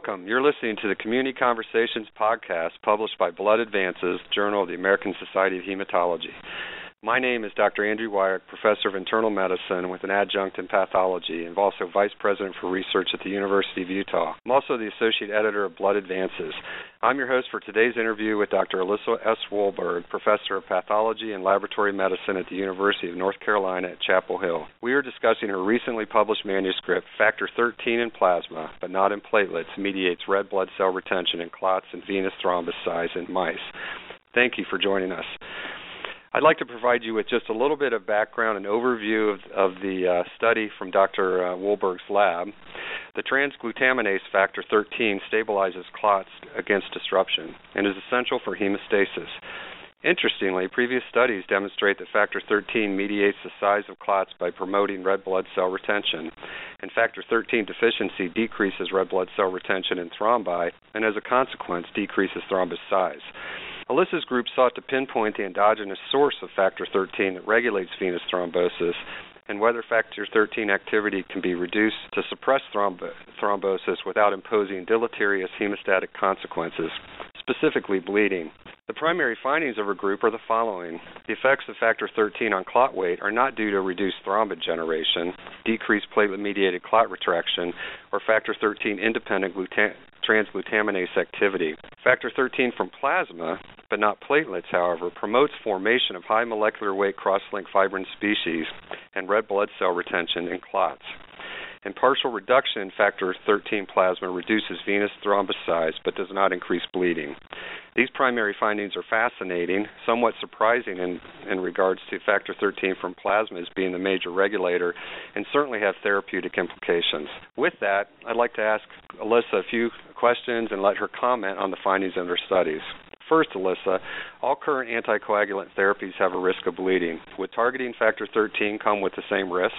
Welcome. You're listening to the Community Conversations podcast published by Blood Advances, Journal of the American Society of Hematology. My name is Dr. Andrew Weyrich, professor of internal medicine with an adjunct in pathology and also vice president for research at the University of Utah. I'm also the associate editor of Blood Advances. I'm your host for today's interview with Dr. Alyssa S. Wohlberg, professor of pathology and laboratory medicine at the University of North Carolina at Chapel Hill. We are discussing her recently published manuscript, Factor 13 in Plasma, but not in platelets, mediates red blood cell retention in clots and venous thrombus size in mice. Thank you for joining us. I'd like to provide you with just a little bit of background and overview of, of the uh, study from Dr. Uh, Wohlberg's lab. The transglutaminase factor 13 stabilizes clots against disruption and is essential for hemostasis. Interestingly, previous studies demonstrate that factor 13 mediates the size of clots by promoting red blood cell retention, and factor 13 deficiency decreases red blood cell retention in thrombi and, as a consequence, decreases thrombus size. Alyssa's group sought to pinpoint the endogenous source of factor 13 that regulates venous thrombosis and whether factor 13 activity can be reduced to suppress thromb- thrombosis without imposing deleterious hemostatic consequences, specifically bleeding. The primary findings of her group are the following. The effects of factor 13 on clot weight are not due to reduced thrombin generation, decreased platelet mediated clot retraction, or factor 13 independent gluta- transglutaminase activity. Factor 13 from plasma, but not platelets, however, promotes formation of high molecular weight cross-linked fibrin species and red blood cell retention in clots. And partial reduction in factor 13 plasma reduces venous thrombus size but does not increase bleeding. These primary findings are fascinating, somewhat surprising in, in regards to factor 13 from plasma as being the major regulator, and certainly have therapeutic implications. With that, I'd like to ask Alyssa a few questions and let her comment on the findings of her studies. First, Alyssa, all current anticoagulant therapies have a risk of bleeding. Would targeting factor 13 come with the same risk?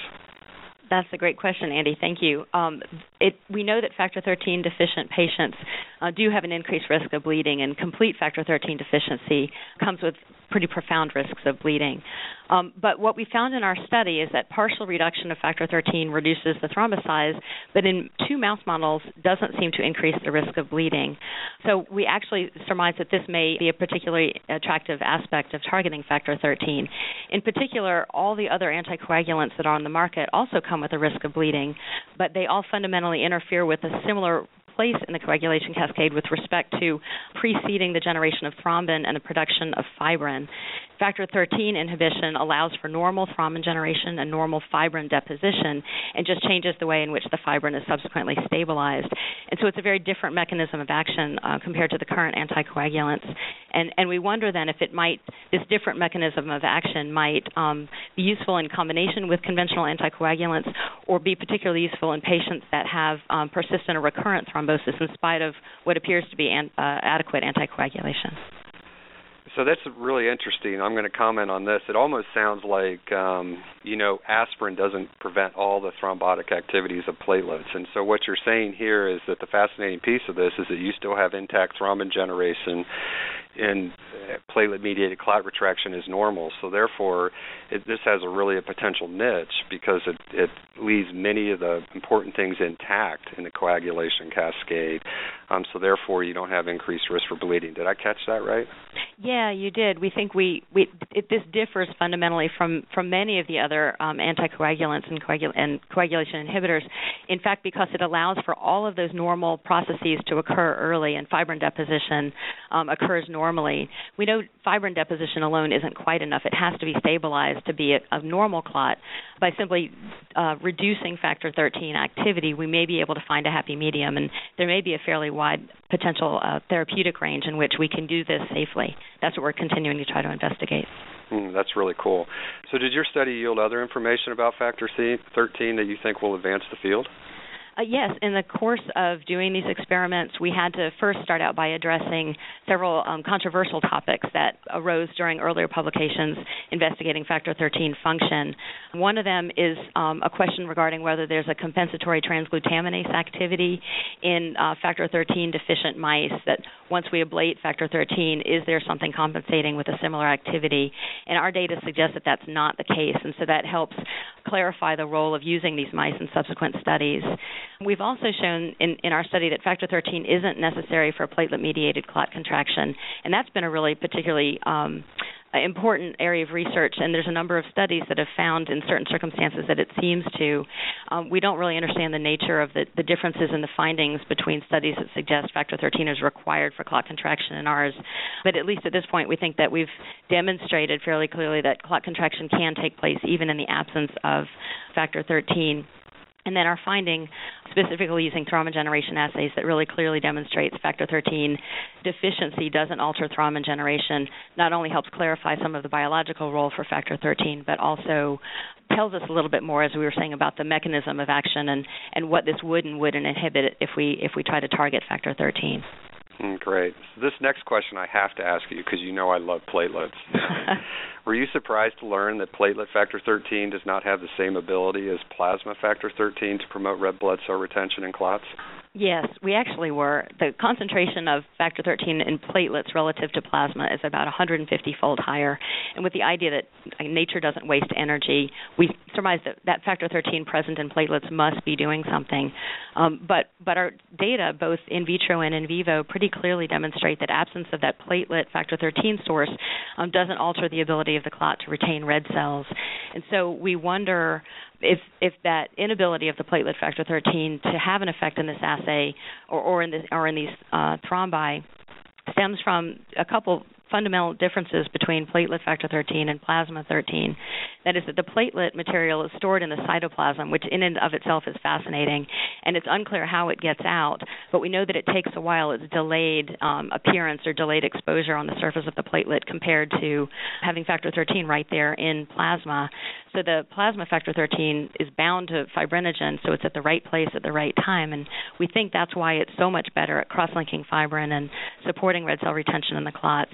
That's a great question, Andy. Thank you. Um, it, we know that factor 13 deficient patients uh, do have an increased risk of bleeding, and complete factor 13 deficiency comes with pretty profound risks of bleeding. Um, but what we found in our study is that partial reduction of factor 13 reduces the thrombus size, but in two mouse models doesn't seem to increase the risk of bleeding. So we actually surmise that this may be a particularly attractive aspect of targeting factor 13. In particular, all the other anticoagulants that are on the market also come with a risk of bleeding, but they all fundamentally interfere with a similar place in the coagulation cascade with respect to preceding the generation of thrombin and the production of fibrin. Factor 13 inhibition allows for normal thrombin generation and normal fibrin deposition and just changes the way in which the fibrin is subsequently stabilized. And so it's a very different mechanism of action uh, compared to the current anticoagulants. And, and we wonder then if it might, this different mechanism of action might um, be useful in combination with conventional anticoagulants or be particularly useful in patients that have um, persistent or recurrent thrombosis thrombosis in spite of what appears to be an, uh, adequate anticoagulation. So that's really interesting. I'm going to comment on this. It almost sounds like, um, you know, aspirin doesn't prevent all the thrombotic activities of platelets. And so what you're saying here is that the fascinating piece of this is that you still have intact thrombin generation and platelet mediated clot retraction is normal. So therefore, it, this has a really a potential niche because it, it leaves many of the important things intact in the coagulation cascade. Um, so therefore, you don't have increased risk for bleeding. Did I catch that right? Yeah, you did. We think we, we it, this differs fundamentally from from many of the other um, anticoagulants and, coagul- and coagulation inhibitors. In fact, because it allows for all of those normal processes to occur early, and fibrin deposition um, occurs normally. We know fibrin deposition alone isn't quite enough. It has to be stabilized to be a, a normal clot. By simply uh, reducing factor 13 activity, we may be able to find a happy medium, and there may be a fairly wide potential uh, therapeutic range in which we can do this safely. That's what we're continuing to try to investigate. Mm, that's really cool. So, did your study yield other information about factor C, 13 that you think will advance the field? Uh, yes, in the course of doing these experiments, we had to first start out by addressing several um, controversial topics that arose during earlier publications investigating factor 13 function. One of them is um, a question regarding whether there's a compensatory transglutaminase activity in uh, factor 13 deficient mice, that once we ablate factor 13, is there something compensating with a similar activity? And our data suggests that that's not the case, and so that helps clarify the role of using these mice in subsequent studies. We've also shown in, in our study that factor 13 isn't necessary for platelet mediated clot contraction, and that's been a really particularly um, important area of research, and there's a number of studies that have found in certain circumstances that it seems to. Um, we don't really understand the nature of the, the, differences in the findings between studies that suggest factor 13 is required for clot contraction and ours, but at least at this point, we think that we've demonstrated fairly clearly that clot contraction can take place even in the absence of factor 13. And then our finding, specifically using thrombin generation assays, that really clearly demonstrates factor 13 deficiency doesn't alter thrombin generation, not only helps clarify some of the biological role for factor 13, but also tells us a little bit more, as we were saying, about the mechanism of action and, and what this would and wouldn't inhibit if we if we try to target factor 13. Mm, great. This next question I have to ask you because you know I love platelets. Were you surprised to learn that platelet factor 13 does not have the same ability as plasma factor 13 to promote red blood cell retention in clots? Yes, we actually were. The concentration of factor 13 in platelets relative to plasma is about 150 fold higher. And with the idea that nature doesn't waste energy, we surmise that that factor 13 present in platelets must be doing something. Um, but but our data, both in vitro and in vivo, pretty clearly demonstrate that absence of that platelet factor 13 source um, doesn't alter the ability of the clot to retain red cells. And so we wonder if if that inability of the platelet factor 13 to have an effect in this assay or, or in this or in these uh, thrombi stems from a couple fundamental differences between platelet factor 13 and plasma 13. That is, that the platelet material is stored in the cytoplasm, which in and of itself is fascinating, and it's unclear how it gets out. But we know that it takes a while. It's delayed um, appearance or delayed exposure on the surface of the platelet compared to having factor 13 right there in plasma. So the plasma factor 13 is bound to fibrinogen, so it's at the right place at the right time, and we think that's why it's so much better at cross-linking fibrin and supporting red cell retention in the clots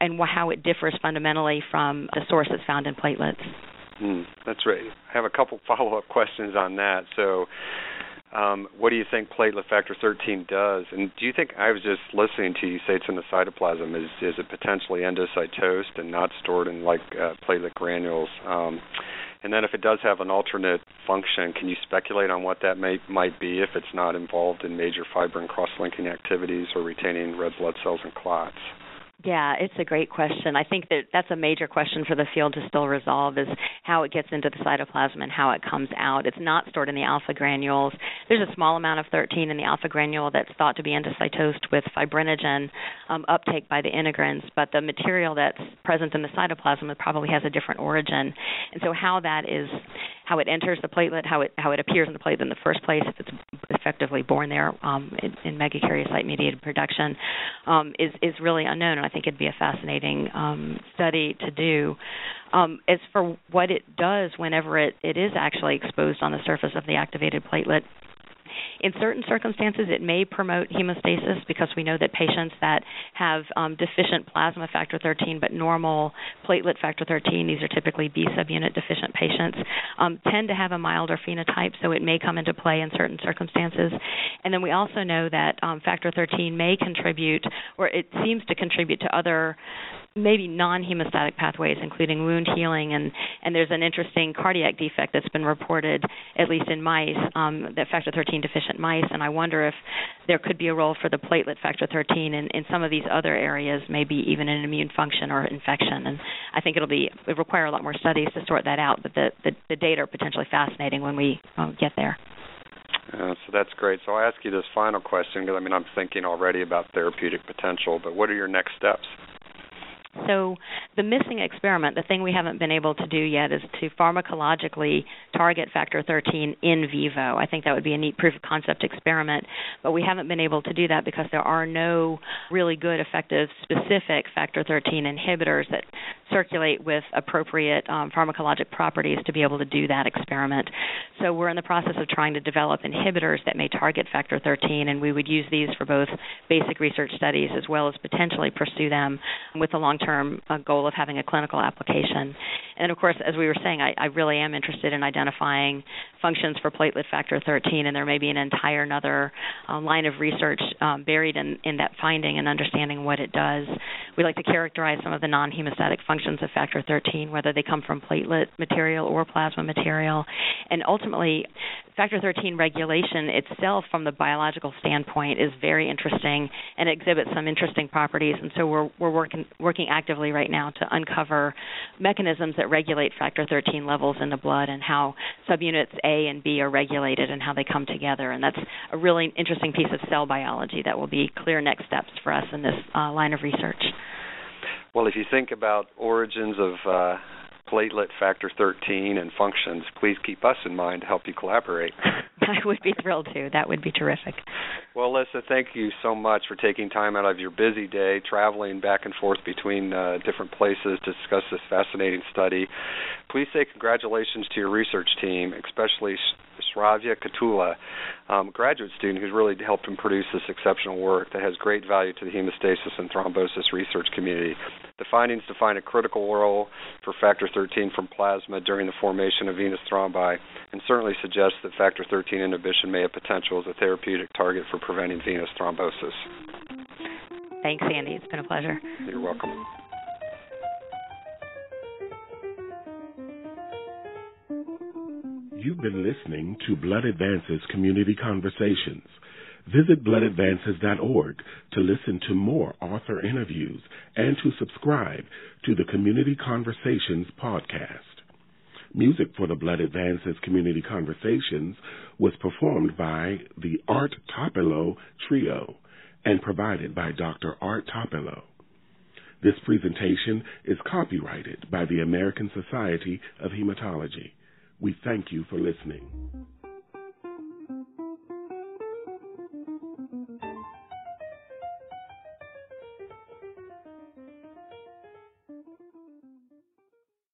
and how it differs fundamentally from the source that's found in platelets. Mm, that's right. I have a couple follow-up questions on that. So, um, what do you think platelet factor 13 does? And do you think I was just listening to you say it's in the cytoplasm? Is is it potentially endocytosed and not stored in like uh, platelet granules? Um, and then if it does have an alternate function, can you speculate on what that may might be if it's not involved in major fibrin cross-linking activities or retaining red blood cells and clots? Yeah, it's a great question. I think that that's a major question for the field to still resolve is how it gets into the cytoplasm and how it comes out. It's not stored in the alpha granules. There's a small amount of 13 in the alpha granule that's thought to be endocytosed with fibrinogen um, uptake by the integrins, but the material that's present in the cytoplasm probably has a different origin. And so how that is how it enters the platelet, how it how it appears in the platelet in the first place, if it's effectively born there um, in, in megakaryocyte mediated production, um, is is really unknown. And I think it'd be a fascinating um, study to do. Um, as for what it does whenever it, it is actually exposed on the surface of the activated platelet, in certain circumstances, it may promote hemostasis because we know that patients that have um, deficient plasma factor 13 but normal platelet factor 13, these are typically B subunit deficient patients, um, tend to have a milder phenotype, so it may come into play in certain circumstances. And then we also know that um, factor 13 may contribute, or it seems to contribute to other maybe non-hemostatic pathways, including wound healing, and and there's an interesting cardiac defect that's been reported, at least in mice, um, that factor 13 deficient mice, and I wonder if there could be a role for the platelet factor 13 in, in some of these other areas, maybe even in immune function or infection. And I think it'll be it require a lot more studies to sort that out, but the the, the data are potentially fascinating when we um, get there. Uh, so that's great. So I'll ask you this final question because I mean I'm thinking already about therapeutic potential, but what are your next steps? So the missing experiment, the thing we haven't been able to do yet, is to pharmacologically target factor 13 in vivo. I think that would be a neat proof of concept experiment, but we haven't been able to do that because there are no really good, effective, specific factor 13 inhibitors that circulate with appropriate um, pharmacologic properties to be able to do that experiment. So we're in the process of trying to develop inhibitors that may target factor 13, and we would use these for both basic research studies as well as potentially pursue them with the long-term uh, goal of having a clinical application. And of course, as we were saying, I, I really am interested in identifying functions for platelet factor 13, and there may be an entire another uh, line of research um, buried in, in that finding and understanding what it does. We like to characterize some of the non-hemostatic functions functions of factor 13, whether they come from platelet material or plasma material. And ultimately, factor 13 regulation itself, from the biological standpoint, is very interesting and exhibits some interesting properties. And so we're, we're working, working actively right now to uncover mechanisms that regulate factor 13 levels in the blood and how subunits A and B are regulated and how they come together. And that's a really interesting piece of cell biology that will be clear next steps for us in this uh, line of research. Well, if you think about origins of uh, platelet factor 13 and functions, please keep us in mind to help you collaborate. I would be thrilled to. That would be terrific. Well, Lissa, thank you so much for taking time out of your busy day, traveling back and forth between uh, different places to discuss this fascinating study. Please say congratulations to your research team, especially Shravya Katula, um, graduate student who's really helped him produce this exceptional work that has great value to the hemostasis and thrombosis research community. The findings define a critical role for factor 13 from plasma during the formation of venous thrombi and certainly suggest that factor 13 inhibition may have potential as a therapeutic target for preventing venous thrombosis. Thanks, Andy. It's been a pleasure. You're welcome. You've been listening to Blood Advances Community Conversations. Visit bloodadvances.org to listen to more author interviews and to subscribe to the Community Conversations podcast. Music for the Blood Advances Community Conversations was performed by the Art Topelo Trio and provided by Dr. Art Topelo. This presentation is copyrighted by the American Society of Hematology. We thank you for listening.